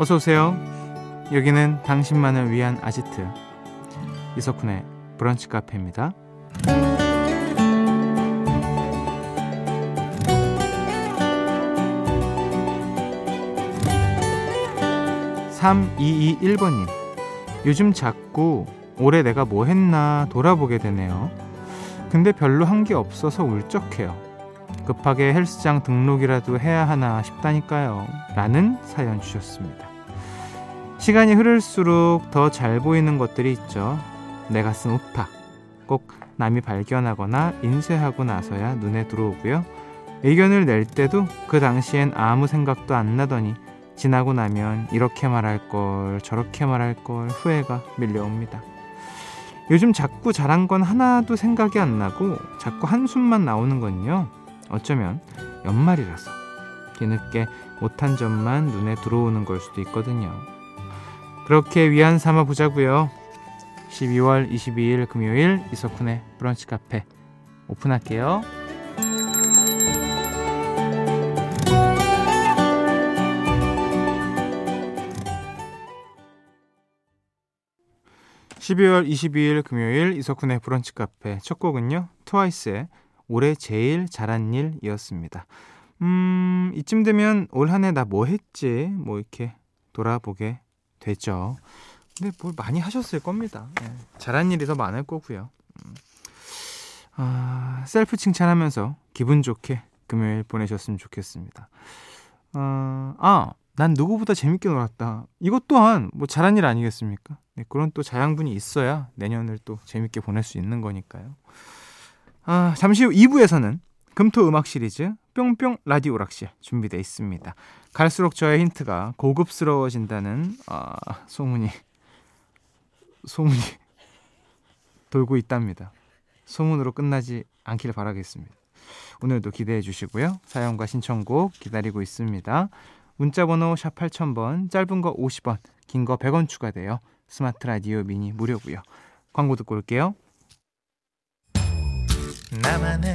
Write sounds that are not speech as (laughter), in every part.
어서 오세요. 여기는 당신만을 위한 아지트 이석훈의 브런치 카페입니다. 3221번님 요즘 자꾸 올해 내가 뭐 했나 돌아보게 되네요. 근데 별로 한 게 없어서 울적해요. 급하게 헬스장 등록이라도 해야 하나 싶다니까요. 라는 사연 주셨습니다. 시간이 흐를수록 더 잘 보이는 것들이 있죠. 내가 쓴 오타. 꼭 남이 발견하거나 인쇄하고 나서야 눈에 들어오고요. 의견을 낼 때도 그 당시엔 아무 생각도 안 나더니 지나고 나면 이렇게 말할 걸 저렇게 말할 걸 후회가 밀려옵니다. 요즘 자꾸 잘한 건 하나도 생각이 안 나고 자꾸 한숨만 나오는 건요. 어쩌면 연말이라서 뒤늦게 못한 점만 눈에 들어오는 걸 수도 있거든요. 그렇게 위안 삼아 보자고요. 12월 22일 금요일 이석훈의 브런치 카페 오픈할게요. 12월 22일 금요일 이석훈의 브런치 카페 첫 곡은요. 트와이스의 올해 제일 잘한 일이었습니다. 음, 이쯤 되면 올 한 해 나 뭐 했지? 뭐 이렇게 돌아보게 되죠. 근데 뭘 많이 하셨을 겁니다. 네, 잘한 일이 더 많을 거고요. 음. 아, 셀프 칭찬하면서 기분 좋게 금요일 보내셨으면 좋겠습니다. 어, 아, 난 누구보다 재밌게 놀았다. 이것 또한 뭐 잘한 일 아니겠습니까? 네, 그런 또 자양분이 있어야 내년을 또 재밌게 보낼 수 있는 거니까요. 아, 잠시 후 2부에서는 금토 음악 시리즈 뿅뿅 라디오 락실 준비되어 있습니다. 갈수록 저의 힌트가 고급스러워진다는 아, 소문이 소문이 돌고 있답니다. 소문으로 끝나지 않기를 바라겠습니다. 오늘도 기대해 주시고요. 사연과 신청곡 기다리고 있습니다. 문자 번호 샵 8000번, 짧은 거 50원, 긴 거 100원 추가돼요. 스마트 라디오 미니 무료고요. 광고 듣고 올게요. 나만의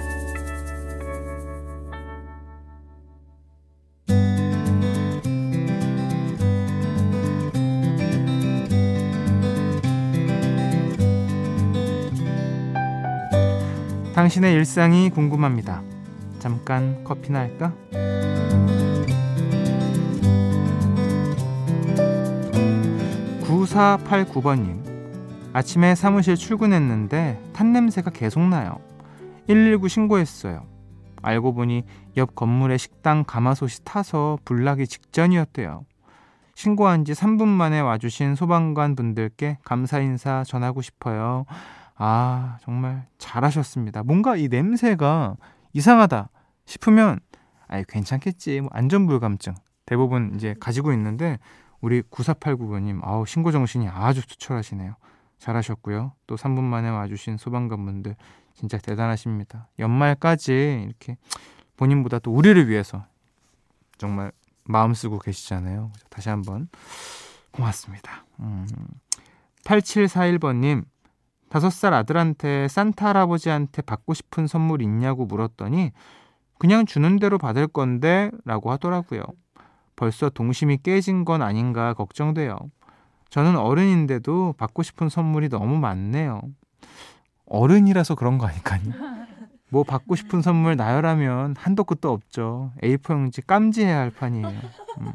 당신의 일상이 궁금합니다. 잠깐 커피나 할까? 9489번님. 아침에 사무실 출근했는데 탄 냄새가 계속 나요. 119 신고했어요. 알고 보니 옆 건물의 식당 가마솥이 타서 불나기 직전이었대요. 신고한 지 3분 만에 와주신 소방관 분들께 감사 인사 전하고 싶어요. 아, 정말 잘하셨습니다. 뭔가 이 냄새가 이상하다 싶으면, 아이, 괜찮겠지. 뭐 안전불감증. 대부분 이제 가지고 있는데, 우리 9489번님, 아우, 신고 정신이 아주 투철하시네요. 잘하셨고요. 또 3분 만에 와주신 소방관분들, 진짜 대단하십니다. 연말까지 이렇게 본인보다 또 우리를 위해서 정말 마음 쓰고 계시잖아요. 다시 한번 고맙습니다. 음. 8741번님, 다섯 살 아들한테 산타 할아버지한테 받고 싶은 선물 있냐고 물었더니 그냥 주는 대로 받을 건데 라고 하더라고요. 벌써 동심이 깨진 건 아닌가 걱정돼요. 저는 어른인데도 받고 싶은 선물이 너무 많네요. 어른이라서 그런 거 아닐까요? 뭐 받고 싶은 선물 나열하면 한도 끝도 없죠. A4 용지 깜지해야 할 판이에요. 음.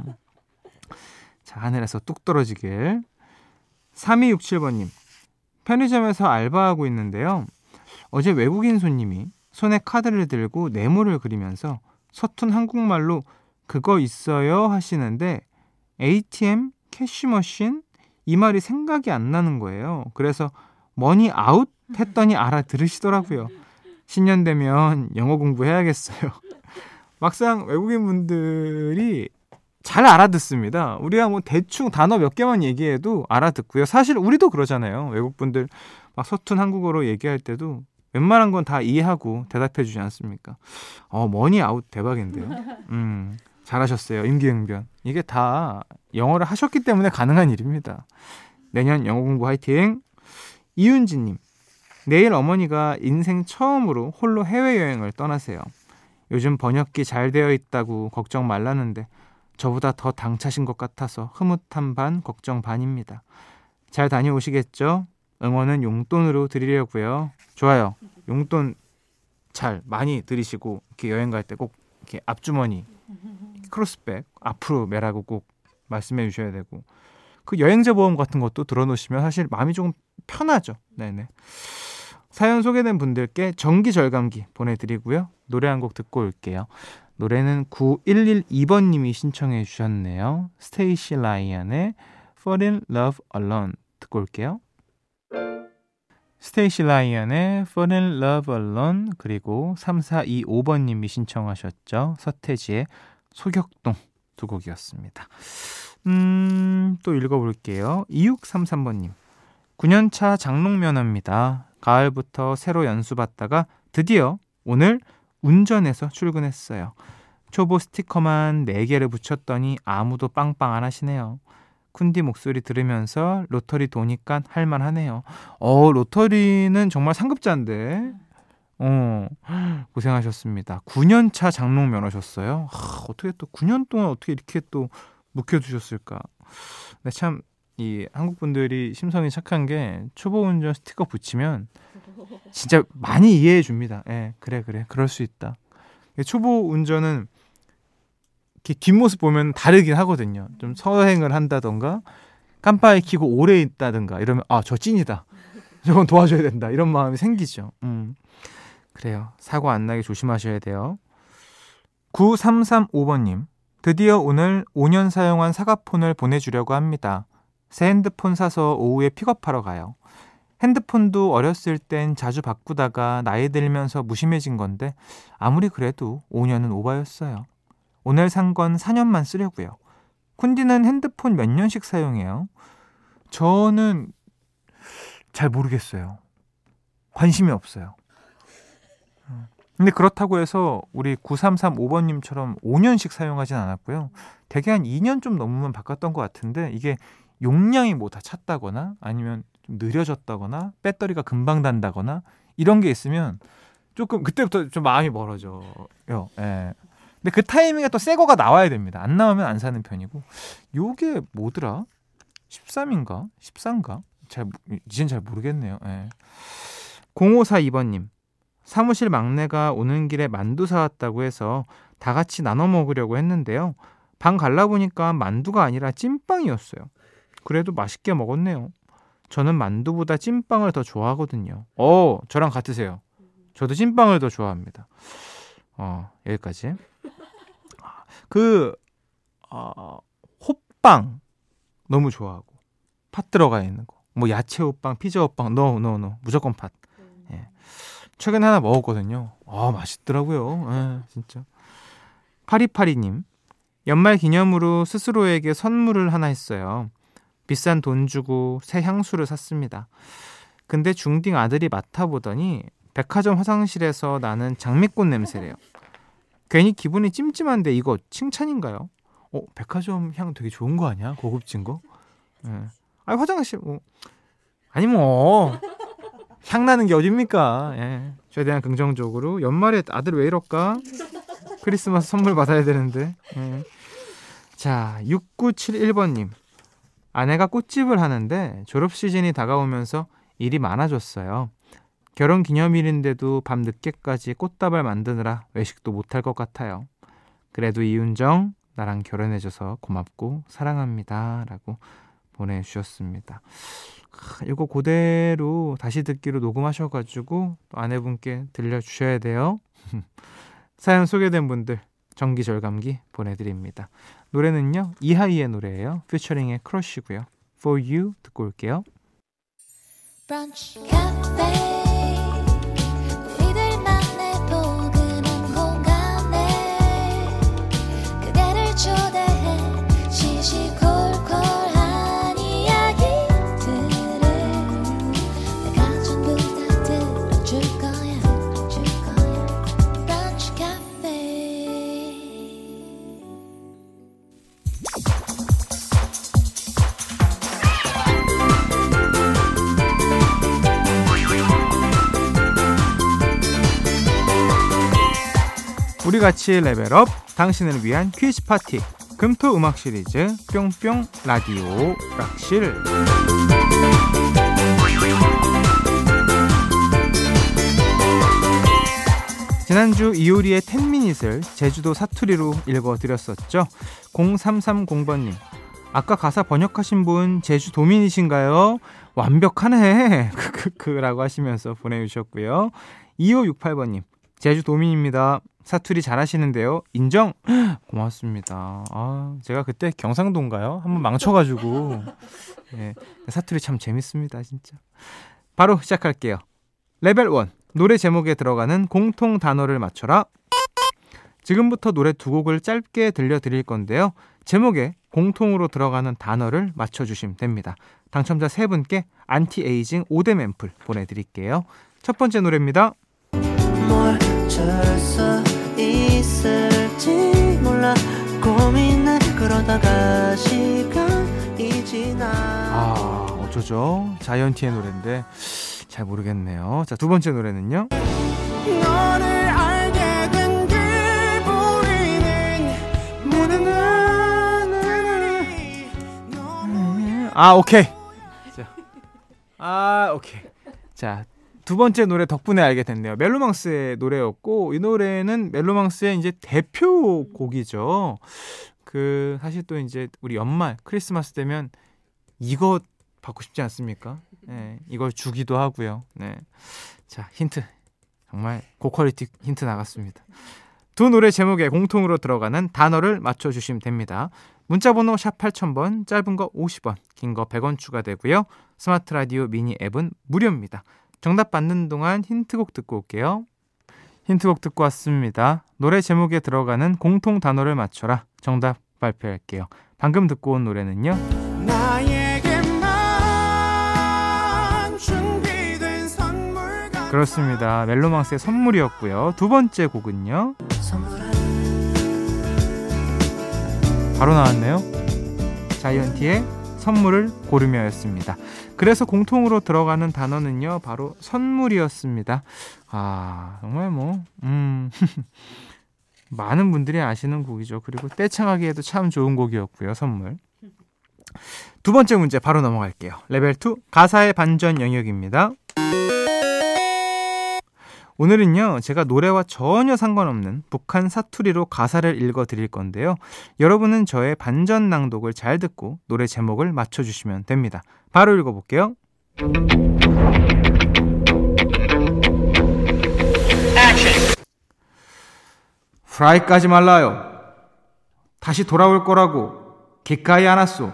자, 하늘에서 뚝 떨어지길. 3267번님. 편의점에서 알바하고 있는데요. 어제 외국인 손님이 손에 카드를 들고 네모를 그리면서 서툰 한국말로 그거 있어요 하시는데 ATM, cash machine 이 말이 생각이 안 나는 거예요. 그래서 money out 했더니 알아들으시더라고요. 신년 되면 영어 공부해야겠어요. (laughs) 막상 외국인 분들이 잘 알아듣습니다. 우리가 뭐 대충 단어 몇 개만 얘기해도 알아듣고요. 사실 우리도 그러잖아요. 외국분들 막 서툰 한국어로 얘기할 때도 웬만한 건 다 이해하고 대답해 주지 않습니까? 어, money out 대박인데요. 음, 잘하셨어요. 임기응변. 이게 다 영어를 하셨기 때문에 가능한 일입니다. 내년 영어 공부 화이팅! 이윤지 님, 내일 어머니가 인생 처음으로 홀로 해외여행을 떠나세요. 요즘 번역기 잘 되어 있다고 걱정 말라는데 저보다 더 당차신 것 같아서 흐뭇한 반, 걱정 반입니다. 잘 다녀오시겠죠? 응원은 용돈으로 드리려고요. 좋아요. 용돈 잘 많이 드리시고 이렇게 여행 갈 때 꼭 이렇게 앞주머니 크로스백 앞으로 매라고 꼭 말씀해 주셔야 되고 그 여행자 보험 같은 것도 들어놓으시면 사실 마음이 조금 편하죠. 네네. 사연 소개된 분들께 전기 절감기 보내드리고요. 노래 한 곡 듣고 올게요. 노래는 9112번님이 신청해 주셨네요. 스테이시 라이언의 Fall in Love Alone 듣고 올게요. 스테이시 라이언의 Fall in Love Alone 그리고 3425번님이 신청하셨죠. 서태지의 소격동 두 곡이었습니다. 음, 또 읽어볼게요. 2633번님. 9년차 장롱면허입니다. 가을부터 새로 연수받다가 드디어 오늘 운전해서 출근했어요. 초보 스티커만 4개를 붙였더니 아무도 빵빵 안 하시네요. 쿤디 목소리 들으면서 로터리 도니까 할만하네요. 어, 로터리는 정말 상급자인데. 어, 고생하셨습니다. 9년차 장롱 면허셨어요. 하, 어떻게 또 9년 동안 어떻게 이렇게 또 묵혀두셨을까. 근데 참, 이 한국 분들이 심성이 착한 게 초보 운전 스티커 붙이면 진짜 많이 이해해 줍니다. 예, 그래, 그래. 그럴 수 있다. 초보 운전은 이렇게 뒷모습 보면 다르긴 하거든요. 좀 서행을 한다던가 깜빡이 켜고 오래 있다든가 이러면 아, 저 찐이다. 저건 도와줘야 된다. 이런 마음이 생기죠. 음. 그래요. 사고 안 나게 조심하셔야 돼요. 9335번님. 드디어 오늘 5년 사용한 사과폰을 보내주려고 합니다. 새 핸드폰 사서 오후에 픽업하러 가요. 핸드폰도 어렸을 땐 자주 바꾸다가 나이 들면서 무심해진 건데 아무리 그래도 5년은 오바였어요. 오늘 산 건 4년만 쓰려고요. 쿤디는 핸드폰 몇 년씩 사용해요? 저는 잘 모르겠어요. 관심이 없어요. 근데 그렇다고 해서 우리 9335번님처럼 5년씩 사용하진 않았고요. 대개 한 2년 좀 넘으면 바꿨던 것 같은데 이게 용량이 뭐 다 찼다거나 아니면 좀 느려졌다거나 배터리가 금방 단다거나 이런 게 있으면 조금 그때부터 좀 마음이 멀어져요. 예. 근데 그 타이밍에 또 새 거가 나와야 됩니다. 안 나오면 안 사는 편이고. 요게 뭐더라? 13인가? 14인가? 잘 이젠 잘 모르겠네요. 예. 0542번님. 사무실 막내가 오는 길에 만두 사왔다고 해서 다 같이 나눠 먹으려고 했는데요. 방 갈라 보니까 만두가 아니라 찐빵이었어요. 그래도 맛있게 먹었네요. 저는 만두보다 찐빵을 더 좋아하거든요. 어, 저랑 같으세요. 저도 찐빵을 더 좋아합니다. 어, 여기까지. 그, 어, 호빵 너무 좋아하고. 팥 들어가 있는 거. 뭐 야채 호빵, 피자 호빵, no, no, no. 무조건 팥. 예. 최근에 하나 먹었거든요. 아, 맛있더라고요. 예, 진짜. 파리파리님. 연말 기념으로 스스로에게 선물을 하나 했어요. 비싼 돈 주고 새 향수를 샀습니다. 근데 중딩 아들이 맡아보더니 백화점 화장실에서 나는 장미꽃 냄새래요. 괜히 기분이 찜찜한데 이거 칭찬인가요? 어, 백화점 향 되게 좋은 거 아니야? 고급진 거? 예. 아니 화장실 뭐 아니 뭐 향 나는 게 어딥니까? 예. 최대한 긍정적으로 연말에 아들 왜 이럴까? 크리스마스 선물 받아야 되는데. 예. 자, 6971번 님. 아내가 꽃집을 하는데 졸업 시즌이 다가오면서 일이 많아졌어요. 결혼 기념일인데도 밤 늦게까지 꽃다발 만드느라 외식도 못할 것 같아요. 그래도 이윤정, 나랑 결혼해줘서 고맙고 사랑합니다. 라고 보내주셨습니다. 이거 그대로 다시 듣기로 녹음하셔가지고 아내분께 들려주셔야 돼요. (laughs) 사연 소개된 분들 정기절감기 보내드립니다. 노래는요 이하이의 노래예요. 퓨처링의 크러쉬고요. For You 듣고 올게요. 초대해 우리 같이 레벨업 당신을 위한 퀴즈 파티 금토 음악 시리즈 뿅뿅 라디오 락실 지난주 이효리의 Ten Minutes을 제주도 사투리로 읽어드렸었죠. 0330번님. 아까 가사 번역하신 분 제주 도민이신가요? 완벽하네. (laughs) 크크크라고 하시면서 보내주셨고요. 2568번님. 제주 도민입니다. 사투리 잘하시는데요. 인정? (gasps) 고맙습니다. 아, 제가 그때 경상도인가요? 한번 망쳐가지고. 예, 사투리 참 재밌습니다, 진짜. 바로 시작할게요. 레벨 1. 노래 제목에 들어가는 공통 단어를 맞춰라. 지금부터 노래 두 곡을 짧게 들려드릴 건데요. 제목에 공통으로 들어가는 단어를 맞춰주시면 됩니다. 당첨자 세 분께 안티에이징 5대 앰플 보내드릴게요. 첫 번째 노래입니다. 있을지 몰라 고민을 그러다가 시간이 지나. 아 어쩌죠? 자이언티의 노래인데 잘 모르겠네요. 자 두 번째 노래는요? 아 오케이. 자, 아 오케이. 자 두 번째 노래 덕분에 알게 됐네요. 멜로망스의 노래였고 이 노래는 멜로망스의 이제 대표 곡이죠. 그 사실 또 이제 우리 연말 크리스마스 되면 이거 받고 싶지 않습니까? 네, 이걸 주기도 하고요. 네. 자, 힌트. 정말 고퀄리티 힌트 나갔습니다. 두 노래 제목에 공통으로 들어가는 단어를 맞춰 주시면 됩니다. 문자 번호 샵 8000번, 짧은 거 50원, 긴 거 100원 추가되고요. 스마트 라디오 미니 앱은 무료입니다. 정답 받는 동안 힌트곡 듣고 올게요. 힌트곡 듣고 왔습니다. 노래 제목에 들어가는 공통 단어를 맞춰라. 정답 발표할게요. 방금 듣고 온 노래는요. 그렇습니다. 멜로망스의 선물이었고요. 두 번째 곡은요. 바로 나왔네요. 자이언티의 선물을 고르며였습니다. 그래서 공통으로 들어가는 단어는요, 바로 선물이었습니다. 아, 정말 뭐, 음, (laughs) 많은 분들이 아시는 곡이죠. 그리고 떼창하기에도 참 좋은 곡이었고요, 선물. 두 번째 문제 바로 넘어갈게요. 레벨 2, 가사의 반전 영역입니다. 오늘은요, 제가 노래와 전혀 상관없는 북한 사투리로 가사를 읽어 드릴 건데요. 여러분은 저의 반전 낭독을 잘 듣고 노래 제목을 맞춰주시면 됩니다. 바로 읽어 볼게요. 프라이 까지 말라요. 다시 돌아올 거라고 기까이 안았소.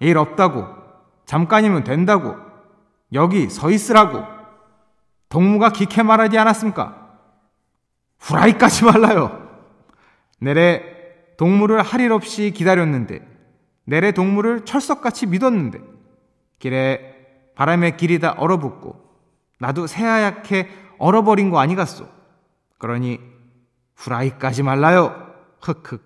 일 없다고. 잠깐이면 된다고. 여기 서 있으라고. 동무가 기캐 말하지 않았습니까? 후라이 까지 말라요. 내래 동무를 할 일 없이 기다렸는데, 내래 동무를 철석같이 믿었는데, 길에 바람의 길이 다 얼어붙고, 나도 새하얗게 얼어버린 거 아니겠소? 그러니, 후라이 까지 말라요. 흑흑.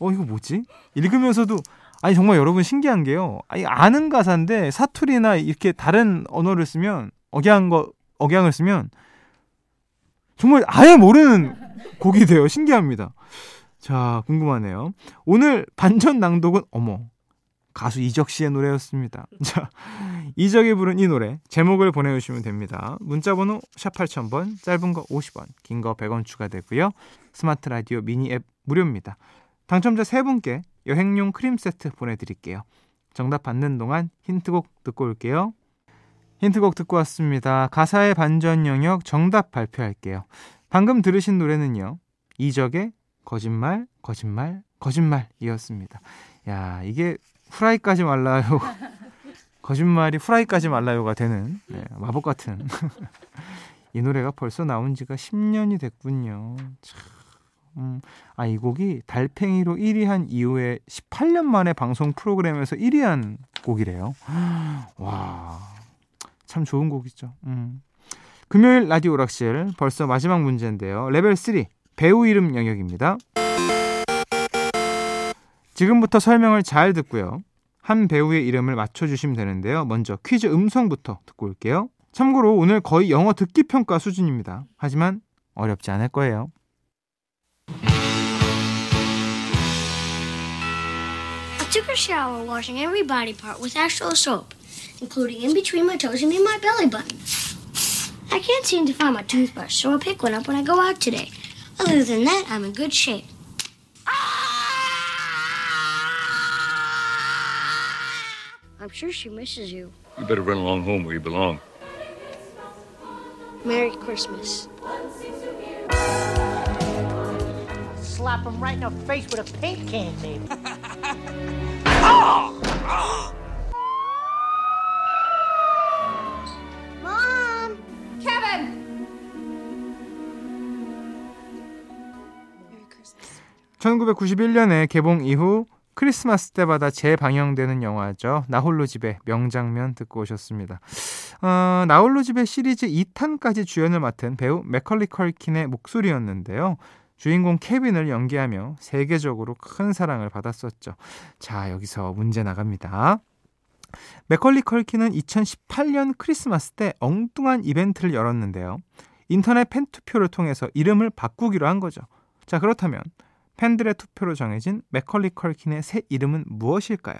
어, 이거 뭐지? 읽으면서도 아니 정말 여러분 신기한 게요. 아니 아는 가사인데 사투리나 이렇게 다른 언어를 쓰면 억양 거 억양을 쓰면 정말 아예 모르는 곡이 돼요. 신기합니다. 자, 궁금하네요. 오늘 반전 낭독은 어머. 가수 이적 씨의 노래였습니다. (laughs) 자, 이적이 부른 이 노래 제목을 보내 주시면 됩니다. 문자 번호 샵 8000번, 짧은 거 50원, 긴 거 100원 추가되고요. 스마트 라디오 미니 앱 무료입니다. 당첨자 3분께 여행용 크림 세트 보내드릴게요. 정답 받는 동안 힌트곡 듣고 올게요. 힌트곡 듣고 왔습니다. 가사의 반전 영역 정답 발표할게요. 방금 들으신 노래는요. 이적의 거짓말, 거짓말, 거짓말이었습니다. 야, 이게 후라이까지 말라요. (laughs) 거짓말이 후라이까지 말라요가 되는 네, 마법 같은 (laughs) 이 노래가 벌써 나온 지가 10년이 됐군요. 참. 음, 아, 이 곡이 달팽이로 1위 한 이후에 18년 만에 방송 프로그램에서 1위 한 곡이래요. (gasps) 와, 참 좋은 곡이죠. 음. 금요일 라디오 오락실 벌써 마지막 문제인데요. 레벨 3 배우 이름 영역입니다. 지금부터 설명을 잘 듣고요. 한 배우의 이름을 맞춰주시면 되는데요. 먼저 퀴즈 음성부터 듣고 올게요. 참고로 오늘 거의 영어 듣기 평가 수준입니다. 하지만 어렵지 않을 거예요. Took a shower washing every body part with Astral soap, including in between my toes and in my belly button. I can't seem to find my toothbrush, so I'll pick one up when I go out today. Other than that, I'm in good shape. Ah! I'm sure she misses you. You better run along home where you belong. Merry Christmas. Slap him right in the face with a paint can, maybe. (laughs) 1991년에 개봉 이후 크리스마스 때마다 재방영되는 영화죠. 나홀로 집에 명장면 듣고 오셨습니다. 어, 나홀로 집에 시리즈 2탄까지 주연을 맡은 배우 맥컬리 컬킨의 목소리였는데요. 주인공 케빈을 연기하며 세계적으로 큰 사랑을 받았었죠. 자, 여기서 문제 나갑니다. 맥컬리 컬킨은 2018년 크리스마스 때 엉뚱한 이벤트를 열었는데요. 인터넷 팬 투표를 통해서 이름을 바꾸기로 한 거죠. 자, 그렇다면 팬들의 투표로 정해진 맥컬리 컬킨의 새 이름은 무엇일까요?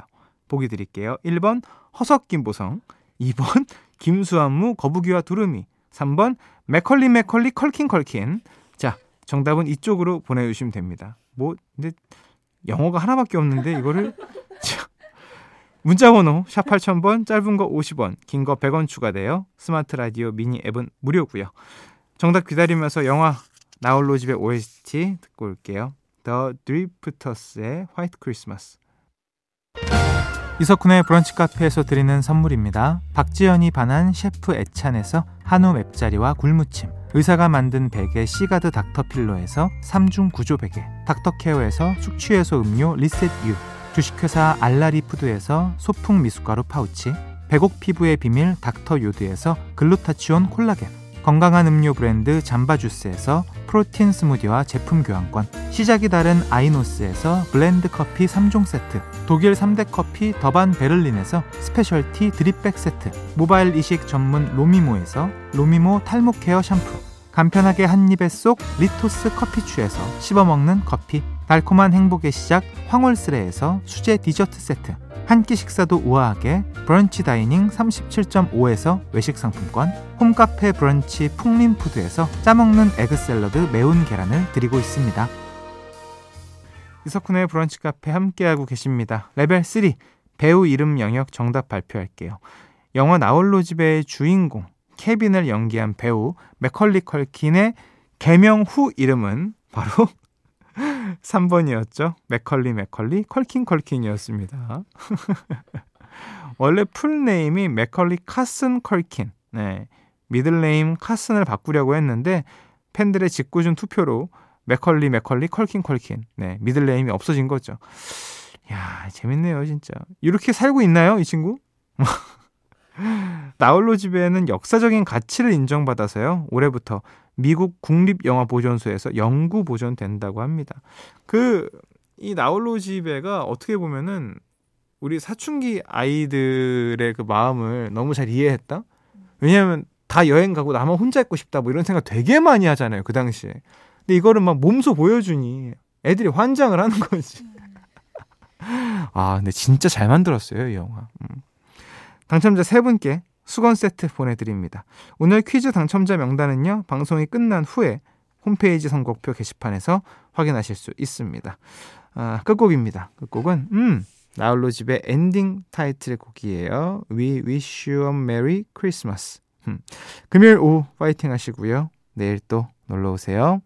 보기 드릴게요. 1번 허석김보성, 2번 김수한무 거북이와 두루미, 3번 맥컬리 맥컬리 컬킨 컬킨. 자, 정답은 이쪽으로 보내주시면 됩니다. 뭐 근데 영어가 하나밖에 없는데 이거를 (laughs) 자, 문자 번호 샵 8000번 짧은 거 50원 긴 거 100원 추가돼요. 스마트 라디오 미니 앱은 무료고요. 정답 기다리면서 영화 나홀로 집에 OST 듣고 올게요. The Drifters의 White Christmas 이석훈의 브런치 카페에서 드리는 선물입니다. 박지연이 반한 셰프 애찬에서 한우 맵자리와 굴무침 의사가 만든 베개 시가드 닥터필로에서 3중 구조 베개 닥터케어에서 숙취해소 음료 리셋유 주식회사 알라리푸드에서 소풍 미숫가루 파우치 백옥 피부의 비밀 닥터 요드에서 글루타치온 콜라겐 건강한 음료 브랜드 잠바주스에서 프로틴 스무디와 제품 교환권 시작이 다른 아이노스에서 블렌드 커피 3종 세트 독일 3대 커피 더반 베를린에서 스페셜티 드립백 세트 모발 이식 전문 로미모에서 로미모 탈모 케어 샴푸 간편하게 한입에 쏙 리토스 커피추에서 씹어먹는 커피 달콤한 행복의 시작 황홀스레에서 수제 디저트 세트 한 끼 식사도 우아하게 브런치 다이닝 37.5에서 외식 상품권 홈카페 브런치 풍림푸드에서 짜먹는 에그 샐러드 매운 계란을 드리고 있습니다. 이석훈의 브런치 카페 함께하고 계십니다. 레벨 3 배우 이름 영역 정답 발표할게요. 영화 나홀로 집의 주인공 케빈을 연기한 배우 맥컬리 컬킨의 개명 후 이름은 바로 3번이었죠. 맥컬리 맥컬리 컬킨 컬킨이었습니다. (laughs) 원래 full name이 맥컬리 카슨 컬킨. 네. middle name 카슨을 바꾸려고 했는데 팬들의 짓궂은 투표로 맥컬리 맥컬리 컬킨 컬킨. 네. middle name이 없어진 거죠. 야, 재밌네요, 진짜. 이렇게 살고 있나요, 이 친구? (laughs) 나홀로 집에는 역사적인 가치를 인정받아서요. 올해부터 미국 국립영화보존소에서 영구 보존된다고 합니다. 그 이 나홀로 집에가 어떻게 보면은 우리 사춘기 아이들의 그 마음을 너무 잘 이해했다. 왜냐하면 다 여행 가고 나만 혼자 있고 싶다 뭐 이런 생각 되게 많이 하잖아요 그 당시에. 근데 이거를 막 몸소 보여주니 애들이 환장을 하는 거지. (laughs) 아 근데 진짜 잘 만들었어요 이 영화. 음. 당첨자 세 분께 수건 세트 보내드립니다. 오늘 퀴즈 당첨자 명단은요, 방송이 끝난 후에 홈페이지 선곡표 게시판에서 확인하실 수 있습니다. 아, 끝곡입니다. 끝곡은, 음, 나홀로 집의 엔딩 타이틀 곡이에요. We wish you a merry Christmas. 음, 금요일 오후 파이팅 하시고요. 내일 또 놀러 오세요.